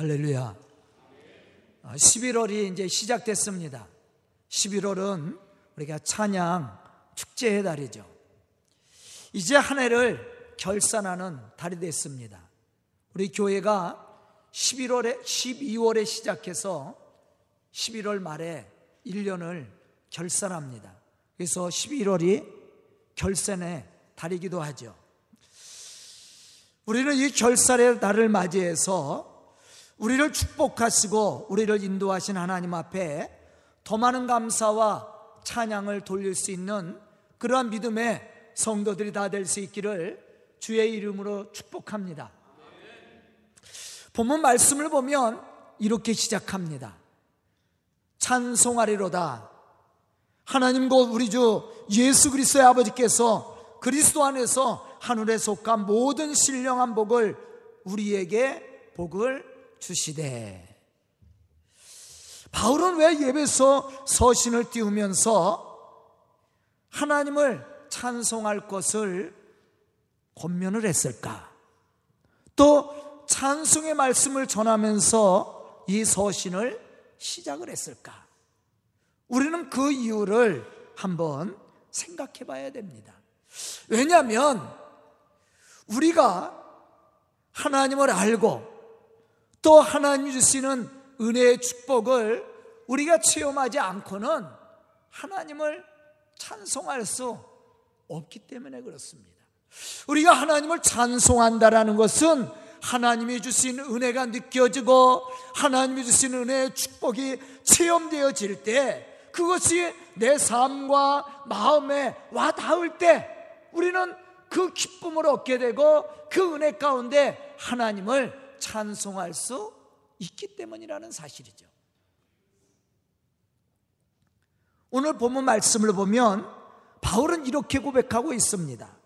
할렐루야. 11월이 아, 이제 시작됐습니다. 11월은 우리가 찬양 축제의 달이죠. 이제 한 해를 결산하는 달이 됐습니다. 우리 교회가 11월에 12월에 시작해서 11월 말에 1년을 결산합니다. 그래서 11월이 결산의 달이기도 하죠. 우리는 이 결산의 달을 맞이해서 우리를 축복하시고 우리를 인도하신 하나님 앞에 더 많은 감사와 찬양을 돌릴 수 있는 그러한 믿음의 성도들이 다 될 수 있기를 주의 이름으로 축복합니다. 본문 말씀을 보면 이렇게 시작합니다. 찬송하리로다. 하나님과 우리 주 예수 그리스도의 아버지께서 그리스도 안에서 하늘에 속한 모든 신령한 복을 우리에게 복을 주시되 바울은 왜 예배소 서신을 띄우면서 하나님을 찬송할 것을 권면을 했을까? 또 찬송의 말씀을 전하면서 이 서신을 시작을 했을까? 우리는 그 이유를 한번 생각해 봐야 됩니다. 왜냐하면 우리가 하나님을 알고 또 하나님 주시는 은혜의 축복을 우리가 체험하지 않고는 하나님을 찬송할 수 없기 때문에 그렇습니다. 우리가 하나님을 찬송한다라는 것은 하나님이 주신 은혜가 느껴지고 하나님이 주신 은혜의 축복이 체험되어질 때 그것이 내 삶과 마음에 와 닿을 때 우리는 그 기쁨을 얻게 되고 그 은혜 가운데 하나님을 찬송할 수 있기 때문이라는 사실이죠. 오늘 본문 말씀을 보면 바울은 이렇게 고백하고 있습니다.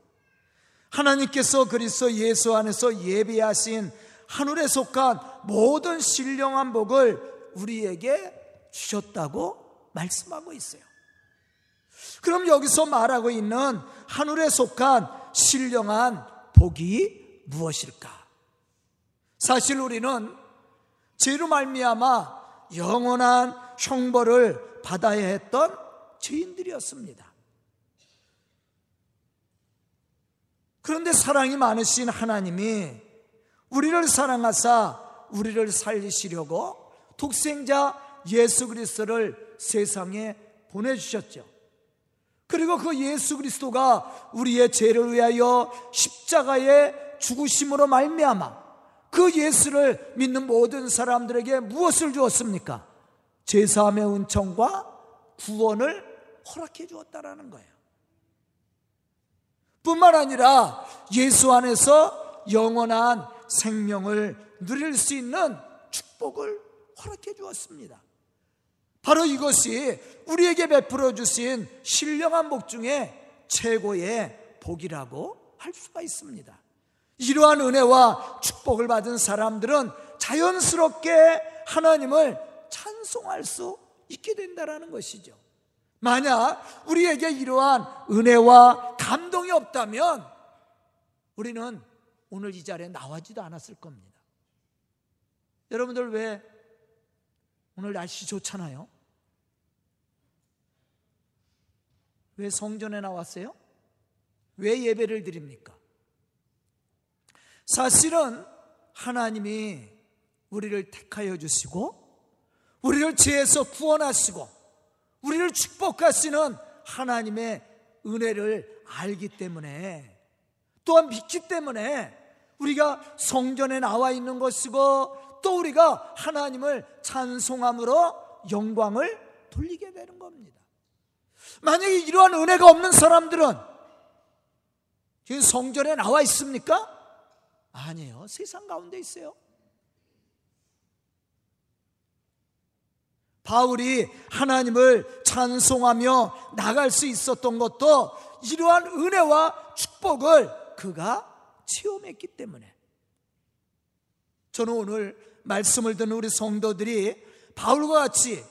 하나님께서 그리스도 예수 안에서 예비하신 하늘에 속한 모든 신령한 복을 우리에게 주셨다고 말씀하고 있어요. 그럼 여기서 말하고 있는 하늘에 속한 신령한 복이 무엇일까? 사실 우리는 죄로 말미암아 영원한 형벌을 받아야 했던 죄인들이었습니다. 그런데 사랑이 많으신 하나님이 우리를 사랑하사 우리를 살리시려고 독생자 예수 그리스도를 세상에 보내주셨죠. 그리고 그 예수 그리스도가 우리의 죄를 위하여 십자가에 죽으심으로 말미암아 그 예수를 믿는 모든 사람들에게 무엇을 주었습니까? 제사함의 은총과 구원을 허락해 주었다라는 거예요. 뿐만 아니라 예수 안에서 영원한 생명을 누릴 수 있는 축복을 허락해 주었습니다. 바로 이것이 우리에게 베풀어 주신 신령한 복 중에 최고의 복이라고 할 수가 있습니다. 이러한 은혜와 축복을 받은 사람들은 자연스럽게 하나님을 찬송할 수 있게 된다라는 것이죠. 만약 우리에게 이러한 은혜와 감동이 없다면 우리는 오늘 이 자리에 나와지도 않았을 겁니다. 여러분들 왜 오늘 날씨 좋잖아요? 왜 성전에 나왔어요? 왜 예배를 드립니까? 사실은 하나님이 우리를 택하여 주시고 우리를 죄에서 구원하시고 우리를 축복하시는 하나님의 은혜를 알기 때문에 또한 믿기 때문에 우리가 성전에 나와 있는 것이고 또 우리가 하나님을 찬송함으로 영광을 돌리게 되는 겁니다. 만약에 이러한 은혜가 없는 사람들은 지금 성전에 나와 있습니까? 아니에요. 세상 가운데 있어요. 바울이 하나님을 찬송하며 나갈 수 있었던 것도 이러한 은혜와 축복을 그가 체험했기 때문에 저는 오늘 말씀을 듣는 우리 성도들이 바울과 같이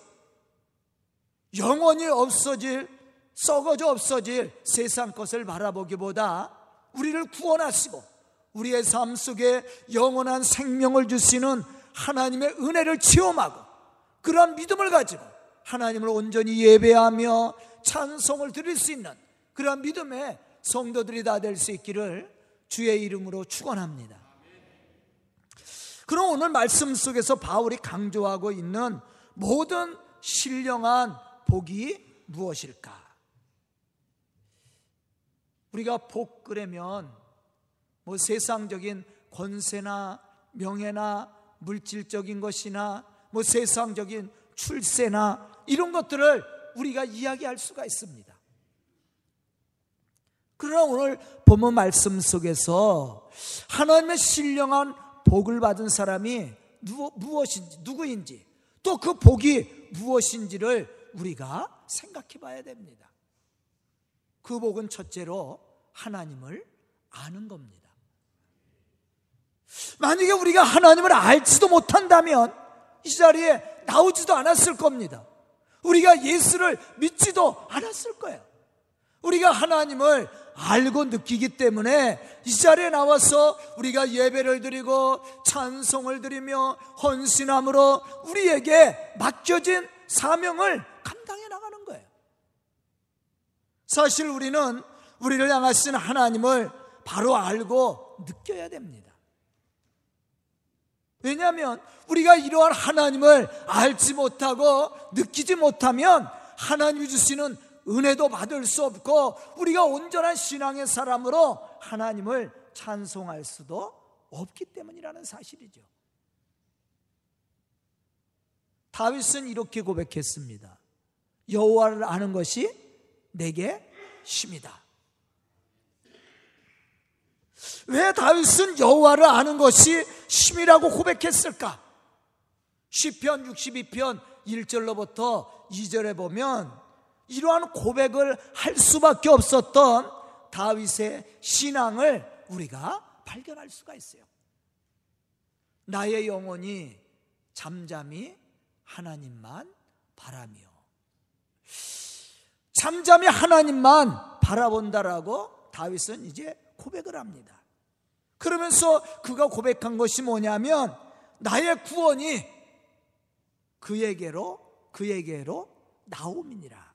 영원히 없어질 썩어져 없어질 세상 것을 바라보기보다 우리를 구원하시고 우리의 삶 속에 영원한 생명을 주시는 하나님의 은혜를 체험하고 그러한 믿음을 가지고 하나님을 온전히 예배하며 찬송을 드릴 수 있는 그러한 믿음의 성도들이 다 될 수 있기를 주의 이름으로 축원합니다. 그럼 오늘 말씀 속에서 바울이 강조하고 있는 모든 신령한 복이 무엇일까? 우리가 복 그러면 뭐 세상적인 권세나 명예나 물질적인 것이나 뭐 세상적인 출세나 이런 것들을 우리가 이야기할 수가 있습니다. 그러나 오늘 본문 말씀 속에서 하나님의 신령한 복을 받은 사람이 무엇인지, 누구인지, 또 그 복이 무엇인지를 우리가 생각해 봐야 됩니다. 그 복은 첫째로 하나님을 아는 겁니다. 만약에 우리가 하나님을 알지도 못한다면 이 자리에 나오지도 않았을 겁니다. 우리가 예수를 믿지도 않았을 거예요. 우리가 하나님을 알고 느끼기 때문에 이 자리에 나와서 우리가 예배를 드리고 찬송을 드리며 헌신함으로 우리에게 맡겨진 사명을 감당해 나가는 거예요. 사실 우리는 우리를 향하신 하나님을 바로 알고 느껴야 됩니다. 왜냐하면 우리가 이러한 하나님을 알지 못하고 느끼지 못하면 하나님이 주시는 은혜도 받을 수 없고 우리가 온전한 신앙의 사람으로 하나님을 찬송할 수도 없기 때문이라는 사실이죠. 다윗은 이렇게 고백했습니다. 여호와를 아는 것이 내게 힘이다. 왜 다윗은 여호와를 아는 것이 힘이라고 고백했을까? 시편 62편 1절로부터 2절에 보면 이러한 고백을 할 수밖에 없었던 다윗의 신앙을 우리가 발견할 수가 있어요. 나의 영혼이 잠잠히 하나님만 바라며 잠잠히 하나님만 바라본다라고 다윗은 이제 고백을 합니다. 그러면서 그가 고백한 것이 뭐냐면 나의 구원이 그에게로 그에게로 나옴이니라.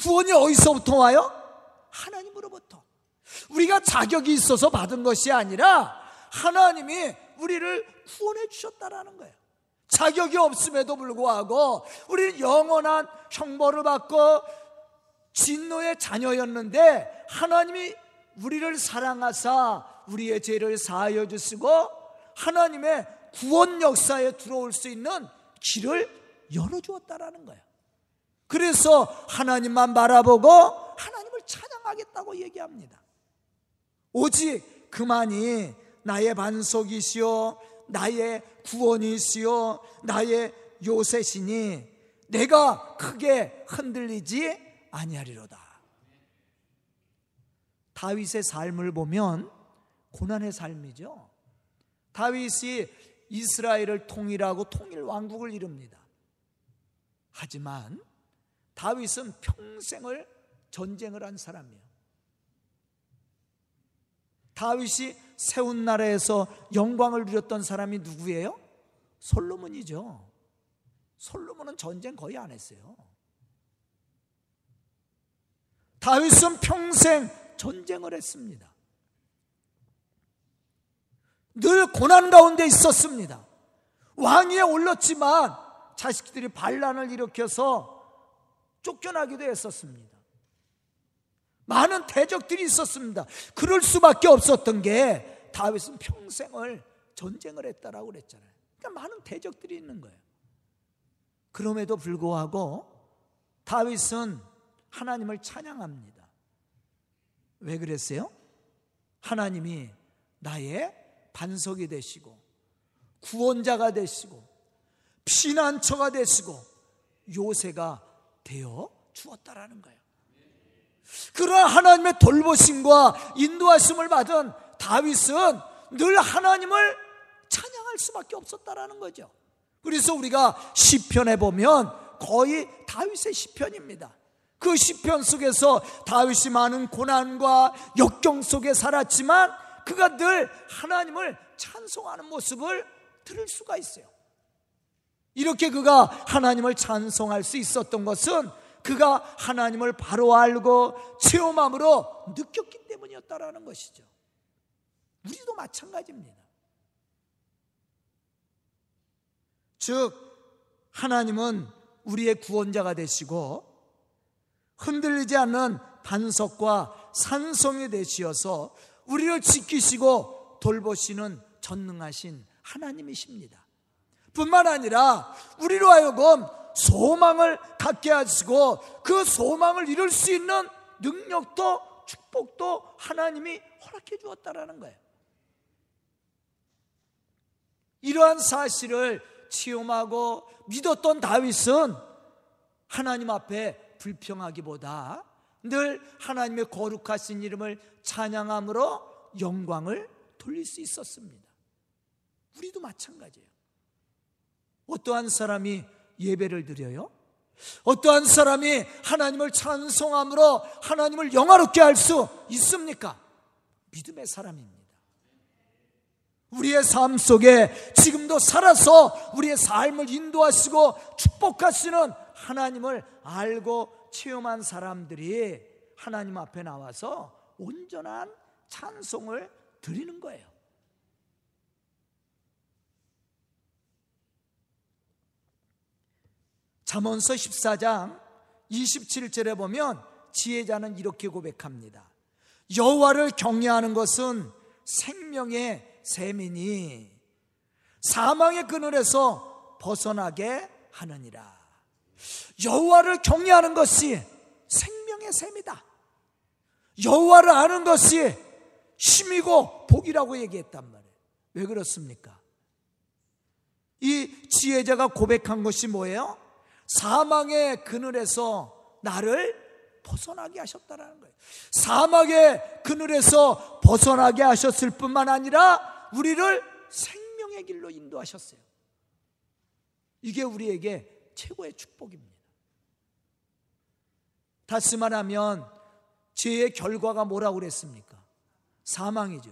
구원이 어디서부터 와요? 하나님으로부터. 우리가 자격이 있어서 받은 것이 아니라 하나님이 우리를 구원해 주셨다라는 거예요. 자격이 없음에도 불구하고 우리는 영원한 형벌을 받고 진노의 자녀였는데 하나님이 우리를 사랑하사 우리의 죄를 사하여 주시고 하나님의 구원 역사에 들어올 수 있는 길을 열어 주었다라는 거예요. 그래서 하나님만 바라보고 하나님을 찬양하겠다고 얘기합니다. 오직 그만이 나의 반석이시요, 나의 구원이시요, 나의 요새시니 내가 크게 흔들리지 아니하리로다. 다윗의 삶을 보면 고난의 삶이죠. 다윗이 이스라엘을 통일하고 통일 왕국을 이룹니다. 하지만 다윗은 평생을 전쟁을 한 사람이에요. 다윗이 세운 나라에서 영광을 누렸던 사람이 누구예요? 솔로몬이죠. 솔로몬은 전쟁 거의 안 했어요. 다윗은 평생 전쟁을 했습니다. 늘 고난 가운데 있었습니다. 왕위에 올랐지만 자식들이 반란을 일으켜서 쫓겨나기도 했었습니다. 많은 대적들이 있었습니다. 그럴 수밖에 없었던 게 다윗은 평생을 전쟁을 했다라고 그랬잖아요. 그러니까 많은 대적들이 있는 거예요. 그럼에도 불구하고 다윗은 하나님을 찬양합니다. 왜 그랬어요? 하나님이 나의 반석이 되시고 구원자가 되시고 피난처가 되시고 요새가 되어 주었다라는 거예요. 그러나 하나님의 돌보심과 인도하심을 받은 다윗은 늘 하나님을 찬양할 수밖에 없었다라는 거죠. 그래서 우리가 시편에 보면 거의 다윗의 시편입니다. 그 시편 속에서 다윗이 많은 고난과 역경 속에 살았지만 그가 늘 하나님을 찬송하는 모습을 들을 수가 있어요. 이렇게 그가 하나님을 찬송할 수 있었던 것은 그가 하나님을 바로 알고 체험함으로 느꼈기 때문이었다라는 것이죠. 우리도 마찬가지입니다. 즉, 하나님은 우리의 구원자가 되시고 흔들리지 않는 반석과 산성이 되시어서 우리를 지키시고 돌보시는 전능하신 하나님이십니다. 뿐만 아니라 우리로 하여금 소망을 갖게 하시고 그 소망을 이룰 수 있는 능력도 축복도 하나님이 허락해 주었다라는 거예요. 이러한 사실을 체험하고 믿었던 다윗은 하나님 앞에 불평하기보다 늘 하나님의 거룩하신 이름을 찬양함으로 영광을 돌릴 수 있었습니다. 우리도 마찬가지예요. 어떠한 사람이 예배를 드려요? 어떠한 사람이 하나님을 찬송함으로 하나님을 영화롭게 할 수 있습니까? 믿음의 사람입니다. 우리의 삶 속에 지금도 살아서 우리의 삶을 인도하시고 축복하시는 하나님을 알고 체험한 사람들이 하나님 앞에 나와서 온전한 찬송을 드리는 거예요. 잠언서 14장 27절에 보면 지혜자는 이렇게 고백합니다. 여호와를 경외하는 것은 생명의 셈이니 사망의 그늘에서 벗어나게 하느니라. 여호와를 경외하는 것이 생명의 셈이다. 여호와를 아는 것이 힘이고 복이라고 얘기했단 말이에요. 왜 그렇습니까? 이 지혜자가 고백한 것이 뭐예요? 사망의 그늘에서 나를 벗어나게 하셨다라는 거예요. 사막의 그늘에서 벗어나게 하셨을 뿐만 아니라 우리를 생명의 길로 인도하셨어요. 이게 우리에게 최고의 축복입니다. 다시 말하면 죄의 결과가 뭐라고 그랬습니까? 사망이죠.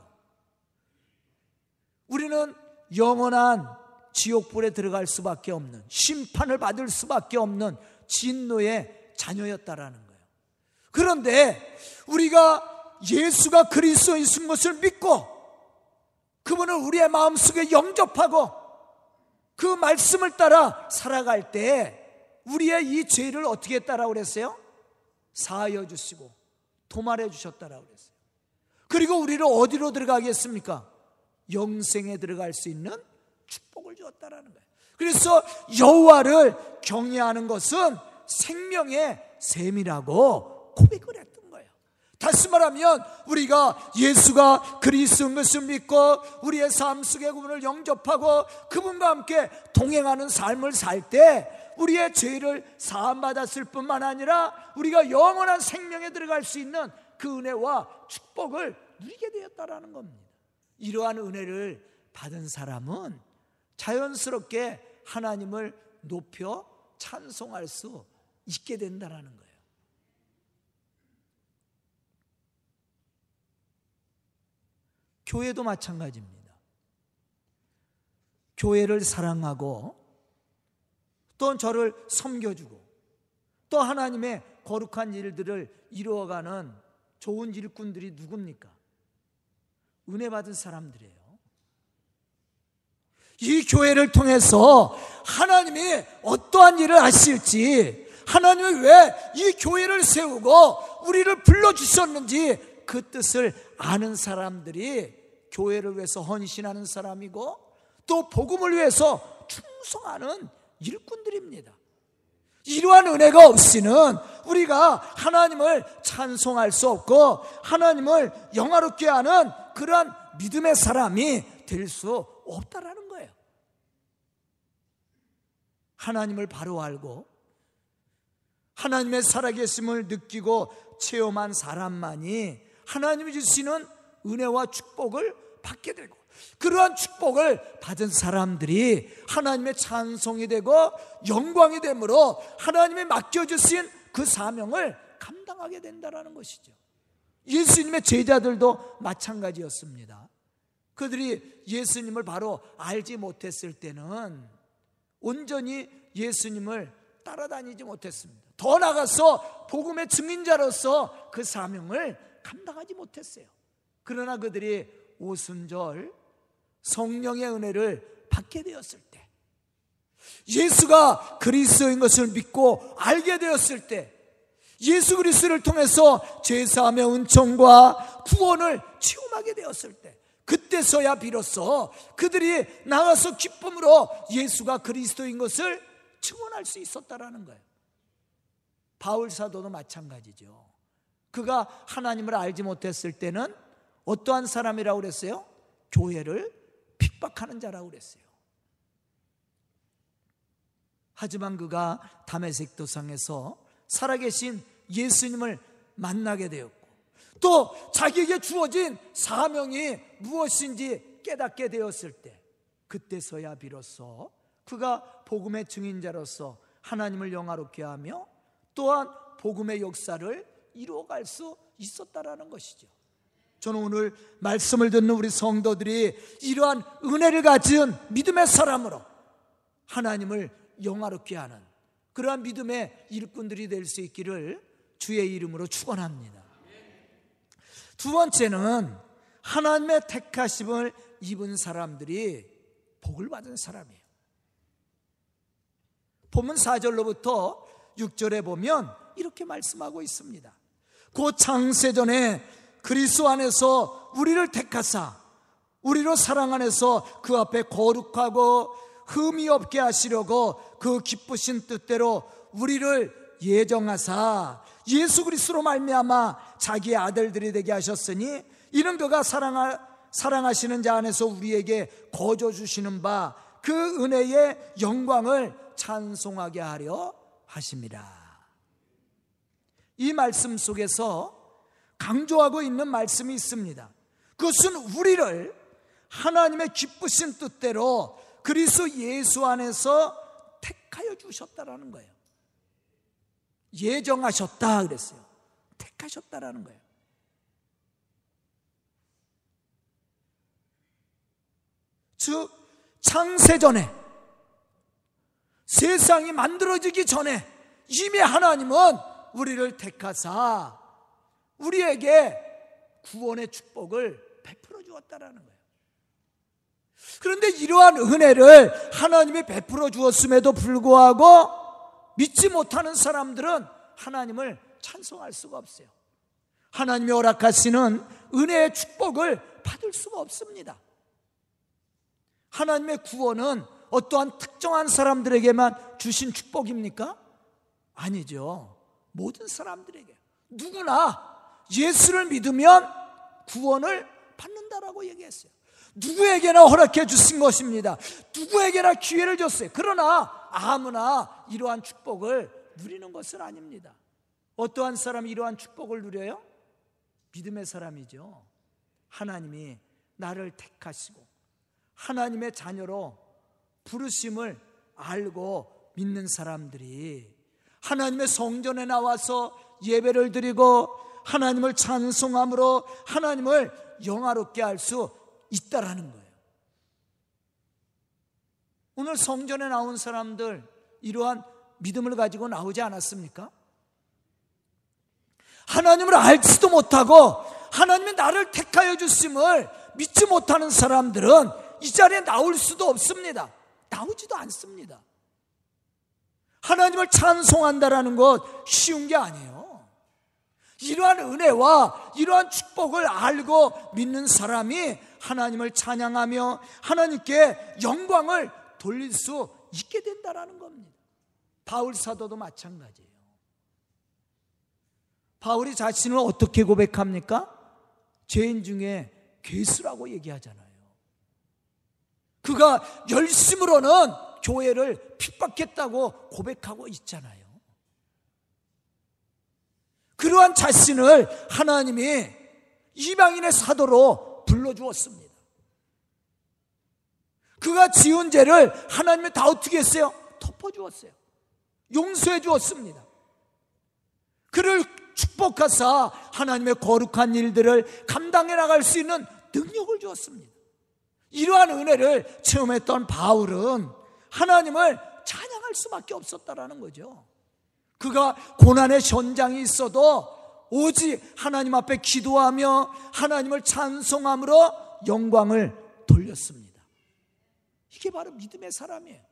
우리는 영원한 지옥불에 들어갈 수밖에 없는 심판을 받을 수밖에 없는 진노의 자녀였다라는 거예요. 그런데 우리가 예수가 그리스도이신 것을 믿고 그분을 우리의 마음속에 영접하고 그 말씀을 따라 살아갈 때 우리의 이 죄를 어떻게 했다라고 그랬어요? 사하여 주시고 도말해 주셨다라고 그랬어요. 그리고 우리를 어디로 들어가겠습니까? 영생에 들어갈 수 있는 축복을 주었다라는 거예요. 그래서 여호와를 경외하는 것은 생명의 셈이라고 고백을. 다시 말하면 우리가 예수가 그리스도인 것을 믿고 우리의 삶 속에 그분을 영접하고 그분과 함께 동행하는 삶을 살 때 우리의 죄를 사함 받았을 뿐만 아니라 우리가 영원한 생명에 들어갈 수 있는 그 은혜와 축복을 누리게 되었다라는 겁니다. 이러한 은혜를 받은 사람은 자연스럽게 하나님을 높여 찬송할 수 있게 된다라는 거예요. 교회도 마찬가지입니다. 교회를 사랑하고 또 저를 섬겨주고 또 하나님의 거룩한 일들을 이루어가는 좋은 일꾼들이 누굽니까? 은혜 받은 사람들이에요. 이 교회를 통해서 하나님이 어떠한 일을 하실지, 하나님이 왜 이 교회를 세우고 우리를 불러주셨는지 그 뜻을 아는 사람들이 교회를 위해서 헌신하는 사람이고 또 복음을 위해서 충성하는 일꾼들입니다. 이러한 은혜가 없이는 우리가 하나님을 찬송할 수 없고 하나님을 영화롭게 하는 그러한 믿음의 사람이 될 수 없다라는 거예요. 하나님을 바로 알고 하나님의 살아계심을 느끼고 체험한 사람만이 하나님이 주시는 은혜와 축복을 받게 되고 그러한 축복을 받은 사람들이 하나님의 찬송이 되고 영광이 되므로 하나님이 맡겨주신 그 사명을 감당하게 된다는 것이죠. 예수님의 제자들도 마찬가지였습니다. 그들이 예수님을 바로 알지 못했을 때는 온전히 예수님을 따라다니지 못했습니다. 더 나가서 복음의 증인자로서 그 사명을 감당하지 못했어요. 그러나 그들이 오순절 성령의 은혜를 받게 되었을 때 예수가 그리스도인 것을 믿고 알게 되었을 때 예수 그리스도를 통해서 제사함의 은총과 구원을 체험하게 되었을 때 그때서야 비로소 그들이 나가서 기쁨으로 예수가 그리스도인 것을 증언할 수 있었다라는 거예요. 바울 사도도 마찬가지죠. 그가 하나님을 알지 못했을 때는 어떠한 사람이라고 그랬어요? 교회를 핍박하는 자라고 그랬어요. 하지만 그가 담에색 도상에서 살아계신 예수님을 만나게 되었고 또 자기에게 주어진 사명이 무엇인지 깨닫게 되었을 때 그때서야 비로소 그가 복음의 증인자로서 하나님을 영화롭게 하며 또한 복음의 역사를 이루어갈 수 있었다라는 것이죠. 저는 오늘 말씀을 듣는 우리 성도들이 이러한 은혜를 가진 믿음의 사람으로 하나님을 영화롭게 하는 그러한 믿음의 일꾼들이 될 수 있기를 주의 이름으로 축원합니다. 두 번째는 하나님의 택하심을 입은 사람들이 복을 받은 사람이에요. 본문 4절로부터 6절에 보면 이렇게 말씀하고 있습니다. 곧 창세전에 그리스도 안에서 우리를 택하사 우리로 사랑 안에서 그 앞에 거룩하고 흠이 없게 하시려고 그 기쁘신 뜻대로 우리를 예정하사 예수 그리스도로 말미암아 자기의 아들들이 되게 하셨으니 이는 그가 사랑하, 사랑하시는 자 안에서 우리에게 거저 주시는 바 그 은혜의 영광을 찬송하게 하려 하십니다. 이 말씀 속에서 강조하고 있는 말씀이 있습니다. 그것은 우리를 하나님의 기쁘신 뜻대로 그리스도 예수 안에서 택하여 주셨다라는 거예요. 예정하셨다 그랬어요. 택하셨다라는 거예요. 즉 창세 전에 세상이 만들어지기 전에 이미 하나님은 우리를 택하사 우리에게 구원의 축복을 베풀어 주었다라는 거예요. 그런데 이러한 은혜를 하나님이 베풀어 주었음에도 불구하고 믿지 못하는 사람들은 하나님을 찬송할 수가 없어요. 하나님이 허락하시는 은혜의 축복을 받을 수가 없습니다. 하나님의 구원은 어떠한 특정한 사람들에게만 주신 축복입니까? 아니죠. 모든 사람들에게. 누구나 예수를 믿으면 구원을 받는다라고 얘기했어요. 누구에게나 허락해 주신 것입니다. 누구에게나 기회를 줬어요. 그러나 아무나 이러한 축복을 누리는 것은 아닙니다. 어떠한 사람이 이러한 축복을 누려요? 믿음의 사람이죠. 하나님이 나를 택하시고 하나님의 자녀로 부르심을 알고 믿는 사람들이 하나님의 성전에 나와서 예배를 드리고 하나님을 찬송함으로 하나님을 영화롭게 할 수 있다라는 거예요. 오늘 성전에 나온 사람들 이러한 믿음을 가지고 나오지 않았습니까? 하나님을 알지도 못하고 하나님이 나를 택하여 주심을 믿지 못하는 사람들은 이 자리에 나올 수도 없습니다. 나오지도 않습니다. 하나님을 찬송한다라는 것 쉬운 게 아니에요. 이러한 은혜와 이러한 축복을 알고 믿는 사람이 하나님을 찬양하며 하나님께 영광을 돌릴 수 있게 된다라는 겁니다. 바울 사도도 마찬가지예요. 바울이 자신을 어떻게 고백합니까? 죄인 중에 괴수라고 얘기하잖아요. 그가 열심으로는 교회를 핍박했다고 고백하고 있잖아요. 그러한 자신을 하나님이 이방인의 사도로 불러주었습니다. 그가 지은 죄를 하나님이 다 어떻게 했어요? 덮어주었어요. 용서해 주었습니다. 그를 축복하사 하나님의 거룩한 일들을 감당해 나갈 수 있는 능력을 주었습니다. 이러한 은혜를 체험했던 바울은 하나님을 찬양할 수밖에 없었다라는 거죠. 그가 고난의 현장이 있어도 오직 하나님 앞에 기도하며 하나님을 찬송함으로 영광을 돌렸습니다. 이게 바로 믿음의 사람이에요.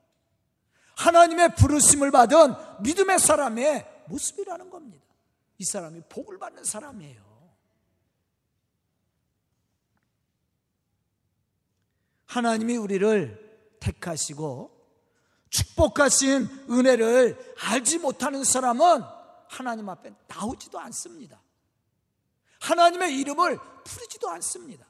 하나님의 부르심을 받은 믿음의 사람의 모습이라는 겁니다. 이 사람이 복을 받는 사람이에요. 하나님이 우리를 택하시고 축복하신 은혜를 알지 못하는 사람은 하나님 앞에 나오지도 않습니다. 하나님의 이름을 부르지도 않습니다.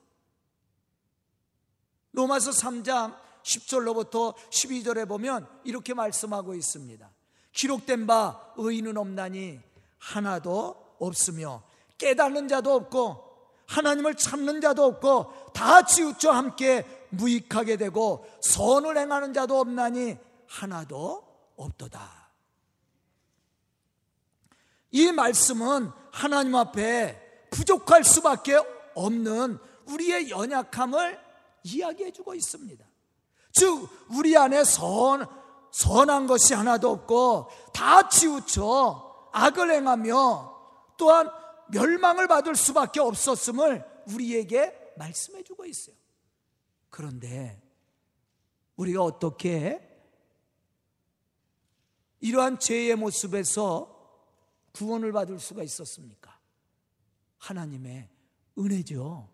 로마서 3장 10절로부터 12절에 보면 이렇게 말씀하고 있습니다. 기록된 바 의인은 없나니 하나도 없으며 깨닫는 자도 없고 하나님을 찾는 자도 없고 다 치우쳐 함께 무익하게 되고 선을 행하는 자도 없나니 하나도 없도다. 이 말씀은 하나님 앞에 부족할 수밖에 없는 우리의 연약함을 이야기해 주고 있습니다. 즉, 우리 안에 선, 선한 것이 하나도 없고 다 치우쳐 악을 행하며 또한 멸망을 받을 수밖에 없었음을 우리에게 말씀해 주고 있어요. 그런데 우리가 어떻게 이러한 죄의 모습에서 구원을 받을 수가 있었습니까? 하나님의 은혜죠.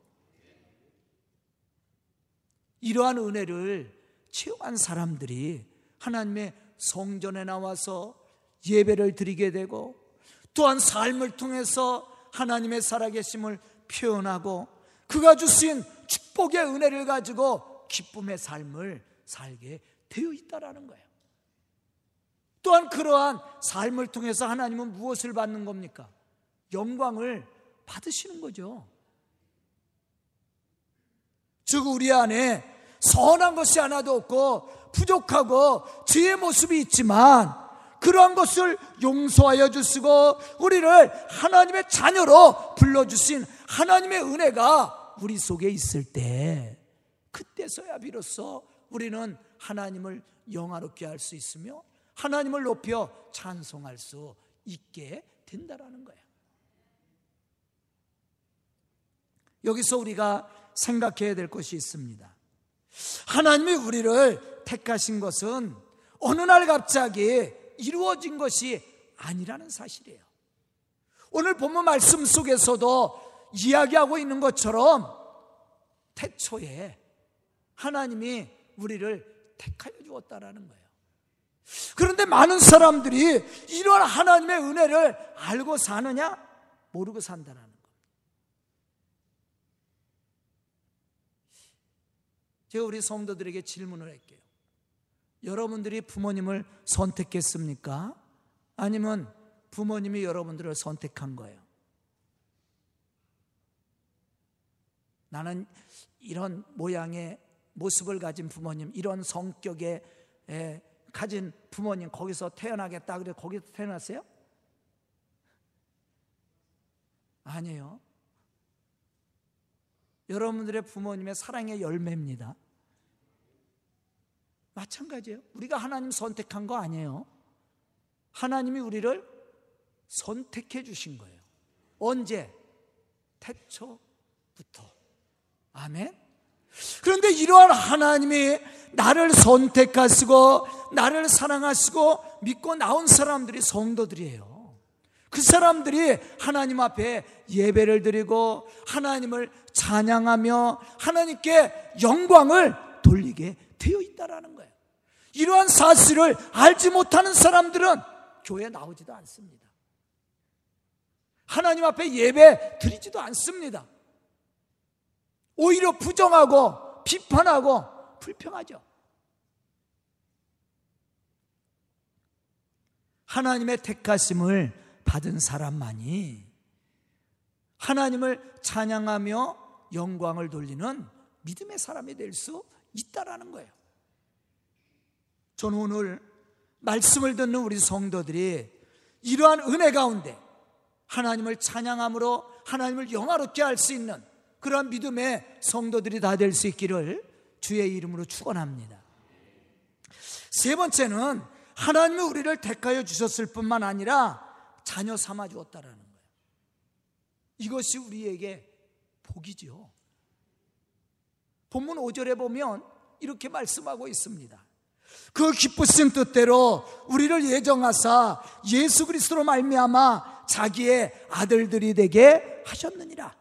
이러한 은혜를 체험한 사람들이 하나님의 성전에 나와서 예배를 드리게 되고 또한 삶을 통해서 하나님의 살아계심을 표현하고 그가 주신 축복의 은혜를 가지고 기쁨의 삶을 살게 되어 있다라는 거예요. 또한 그러한 삶을 통해서 하나님은 무엇을 받는 겁니까? 영광을 받으시는 거죠. 즉, 우리 안에 선한 것이 하나도 없고 부족하고 죄의 모습이 있지만 그러한 것을 용서하여 주시고 우리를 하나님의 자녀로 불러주신 하나님의 은혜가 우리 속에 있을 때 그때서야 비로소 우리는 하나님을 영화롭게 할 수 있으며 하나님을 높여 찬송할 수 있게 된다라는 거예요. 여기서 우리가 생각해야 될 것이 있습니다. 하나님이 우리를 택하신 것은 어느 날 갑자기 이루어진 것이 아니라는 사실이에요. 오늘 본문 말씀 속에서도 이야기하고 있는 것처럼 태초에 하나님이 우리를 택하여 주었다라는 거예요. 그런데 많은 사람들이 이런 하나님의 은혜를 알고 사느냐? 모르고 산다라는 겁니다. 제가 우리 성도들에게 질문을 할게요. 여러분들이 부모님을 선택했습니까? 아니면 부모님이 여러분들을 선택한 거예요? 나는 이런 모양의 모습을 가진 부모님, 이런 성격의 가진 부모님 거기서 태어나겠다 그래 거기서 태어났어요? 아니에요. 여러분들의 부모님의 사랑의 열매입니다. 마찬가지예요. 우리가 하나님 선택한 거 아니에요. 하나님이 우리를 선택해 주신 거예요. 언제? 태초부터. 아멘. 그런데 이러한 하나님이 나를 선택하시고 나를 사랑하시고 믿고 나온 사람들이 성도들이에요. 그 사람들이 하나님 앞에 예배를 드리고 하나님을 찬양하며 하나님께 영광을 돌리게 되어 있다라는 거예요. 이러한 사실을 알지 못하는 사람들은 교회 나오지도 않습니다. 하나님 앞에 예배 드리지도 않습니다. 오히려 부정하고 비판하고 불평하죠. 하나님의 택하심을 받은 사람만이 하나님을 찬양하며 영광을 돌리는 믿음의 사람이 될 수 있다라는 거예요. 저는 오늘 말씀을 듣는 우리 성도들이 이러한 은혜 가운데 하나님을 찬양함으로 하나님을 영화롭게 할 수 있는 그러한 믿음의 성도들이 다 될 수 있기를 주의 이름으로 축원합니다. 세 번째는 하나님이 우리를 택하여 주셨을 뿐만 아니라 자녀 삼아 주었다라는 거예요. 이것이 우리에게 복이죠. 본문 5절에 보면 이렇게 말씀하고 있습니다. 그 기쁘신 뜻대로 우리를 예정하사 예수 그리스도로 말미암아 자기의 아들들이 되게 하셨느니라.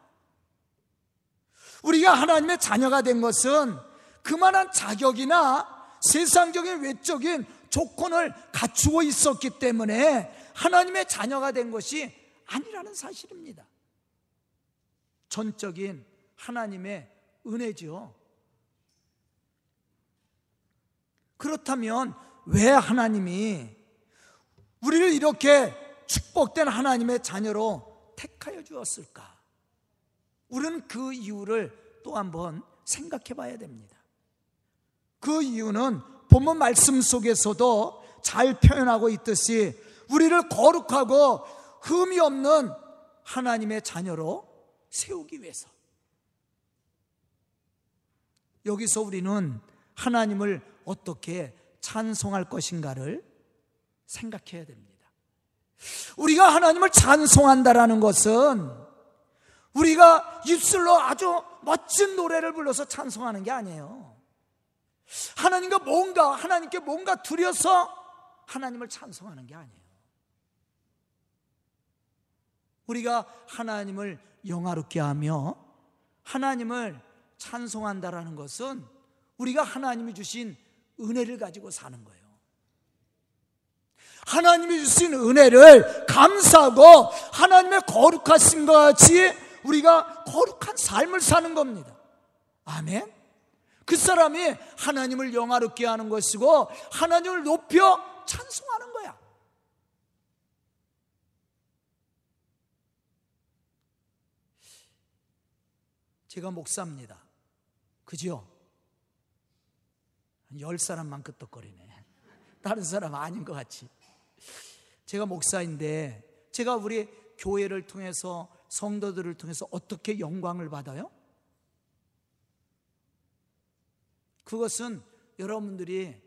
우리가 하나님의 자녀가 된 것은 그만한 자격이나 세상적인 외적인 조건을 갖추고 있었기 때문에 하나님의 자녀가 된 것이 아니라는 사실입니다. 전적인 하나님의 은혜죠. 그렇다면 왜 하나님이 우리를 이렇게 축복된 하나님의 자녀로 택하여 주었을까? 우리는 그 이유를 또 한번 생각해 봐야 됩니다. 그 이유는 본문 말씀 속에서도 잘 표현하고 있듯이 우리를 거룩하고 흠이 없는 하나님의 자녀로 세우기 위해서. 여기서 우리는 하나님을 어떻게 찬송할 것인가를 생각해야 됩니다. 우리가 하나님을 찬송한다라는 것은 우리가 입술로 아주 멋진 노래를 불러서 찬송하는 게 아니에요. 하나님과 뭔가, 하나님께 뭔가 두려서 하나님을 찬송하는 게 아니에요. 우리가 하나님을 영화롭게 하며 하나님을 찬송한다라는 것은 우리가 하나님이 주신 은혜를 가지고 사는 거예요. 하나님이 주신 은혜를 감사하고 하나님의 거룩하신 것 같이 우리가 거룩한 삶을 사는 겁니다. 아멘. 그 사람이 하나님을 영화롭게 하는 것이고 하나님을 높여 찬송하는 거야. 제가 목사입니다. 그죠? 열 사람만 끄떡거리네. 다른 사람 아닌 것 같지. 제가 목사인데 제가 우리 교회를 통해서 성도들을 통해서 어떻게 영광을 받아요? 그것은 여러분들이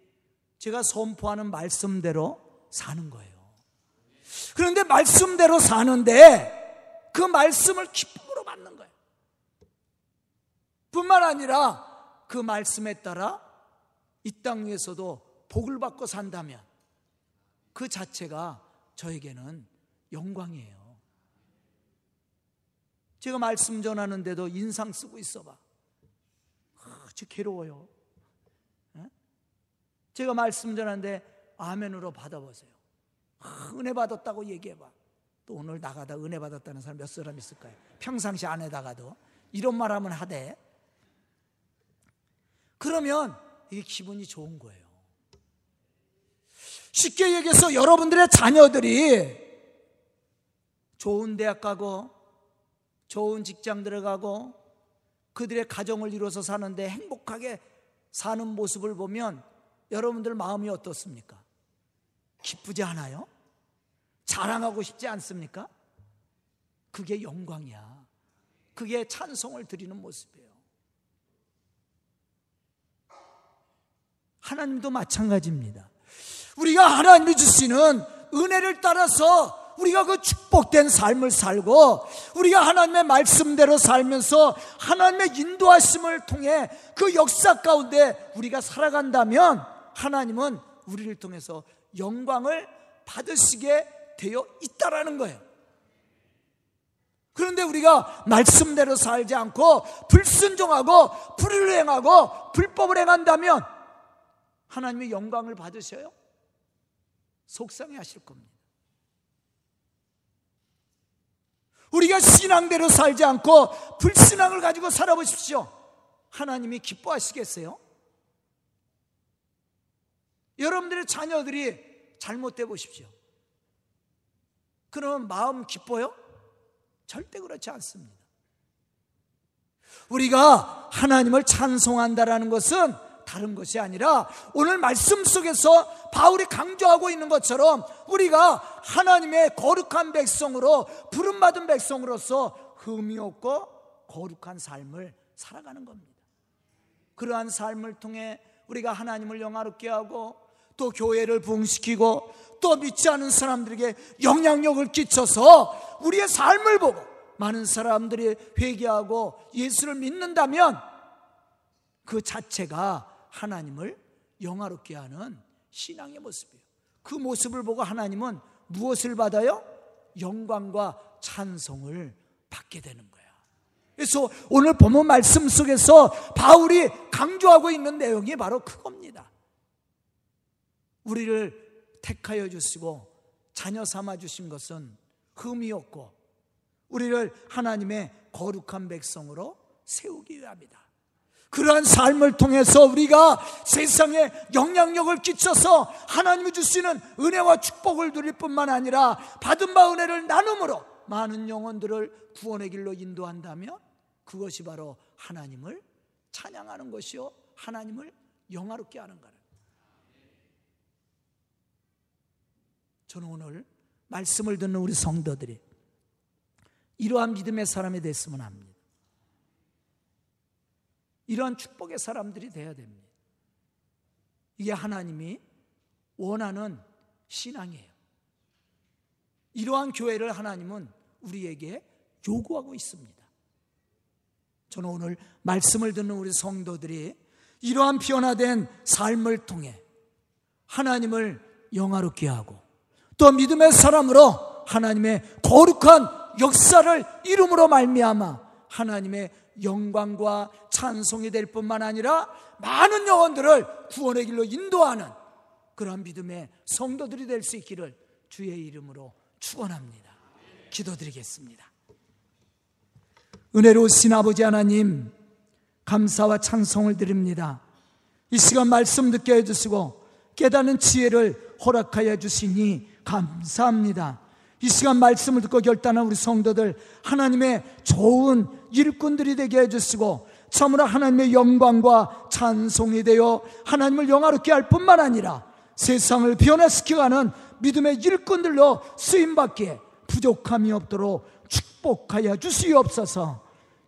제가 선포하는 말씀대로 사는 거예요. 그런데 말씀대로 사는데 그 말씀을 기쁨으로 받는 거예요. 뿐만 아니라 그 말씀에 따라 이 땅 위에서도 복을 받고 산다면 그 자체가 저에게는 영광이에요. 제가 말씀 전하는데도 인상 쓰고 있어봐. 아주 괴로워요. 제가 말씀 전하는데 아멘으로 받아보세요. 은혜 받았다고 얘기해봐. 또 오늘 나가다 은혜 받았다는 사람 몇 사람 있을까요? 평상시 안 해다가도 이런 말 하면 하되 그러면 이게 기분이 좋은 거예요. 쉽게 얘기해서 여러분들의 자녀들이 좋은 대학 가고 좋은 직장 들어가고 그들의 가정을 이루어서 사는데 행복하게 사는 모습을 보면 여러분들 마음이 어떻습니까? 기쁘지 않아요? 자랑하고 싶지 않습니까? 그게 영광이야. 그게 찬송을 드리는 모습이에요. 하나님도 마찬가지입니다. 우리가 하나님이 주시는 은혜를 따라서 우리가 그 축복된 삶을 살고 우리가 하나님의 말씀대로 살면서 하나님의 인도하심을 통해 그 역사 가운데 우리가 살아간다면 하나님은 우리를 통해서 영광을 받으시게 되어 있다라는 거예요. 그런데 우리가 말씀대로 살지 않고 불순종하고 불의를 행하고 불법을 행한다면 하나님의 영광을 받으셔요? 속상해 하실 겁니다. 우리가 신앙대로 살지 않고 불신앙을 가지고 살아보십시오. 하나님이 기뻐하시겠어요? 여러분들의 자녀들이 잘못돼 보십시오. 그러면 마음 기뻐요? 절대 그렇지 않습니다. 우리가 하나님을 찬송한다라는 것은 다른 것이 아니라 오늘 말씀 속에서 바울이 강조하고 있는 것처럼 우리가 하나님의 거룩한 백성으로 부름받은 백성으로서 흠이 없고 거룩한 삶을 살아가는 겁니다. 그러한 삶을 통해 우리가 하나님을 영화롭게 하고 또 교회를 부흥시키고 또 믿지 않은 사람들에게 영향력을 끼쳐서 우리의 삶을 보고 많은 사람들이 회개하고 예수를 믿는다면 그 자체가 하나님을 영화롭게 하는 신앙의 모습이에요. 그 모습을 보고 하나님은 무엇을 받아요? 영광과 찬송을 받게 되는 거야. 그래서 오늘 본문 말씀 속에서 바울이 강조하고 있는 내용이 바로 그겁니다. 우리를 택하여 주시고 자녀 삼아 주신 것은 흠이 없고 우리를 하나님의 거룩한 백성으로 세우기 위함이다. 그러한 삶을 통해서 우리가 세상에 영향력을 끼쳐서 하나님이 주시는 은혜와 축복을 누릴 뿐만 아니라 받은 바 은혜를 나눔으로 많은 영혼들을 구원의 길로 인도한다면 그것이 바로 하나님을 찬양하는 것이요 하나님을 영화롭게 하는 거라. 저는 오늘 말씀을 듣는 우리 성도들이 이러한 믿음의 사람이 됐으면 합니다. 이러한 축복의 사람들이 되어야 됩니다. 이게 하나님이 원하는 신앙이에요. 이러한 교회를 하나님은 우리에게 요구하고 있습니다. 저는 오늘 말씀을 듣는 우리 성도들이 이러한 변화된 삶을 통해 하나님을 영화롭게 하고 또 믿음의 사람으로 하나님의 거룩한 역사를 이름으로 말미암아 하나님의 영광과 찬송이 될 뿐만 아니라 많은 영혼들을 구원의 길로 인도하는 그런 믿음의 성도들이 될 수 있기를 주의 이름으로 축원합니다. 기도드리겠습니다. 은혜로우신 아버지 하나님 감사와 찬송을 드립니다. 이 시간 말씀 듣게 해주시고 깨닫는 지혜를 허락하여 주시니 감사합니다. 이 시간 말씀을 듣고 결단한 우리 성도들 하나님의 좋은 일꾼들이 되게 해주시고 참으로 하나님의 영광과 찬송이 되어 하나님을 영화롭게 할 뿐만 아니라 세상을 변화시켜가는 믿음의 일꾼들로 쓰임받기에 부족함이 없도록 축복하여 주시옵소서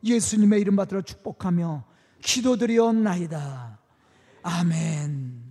예수님의 이름 받들어 축복하며 기도드리옵나이다. 아멘.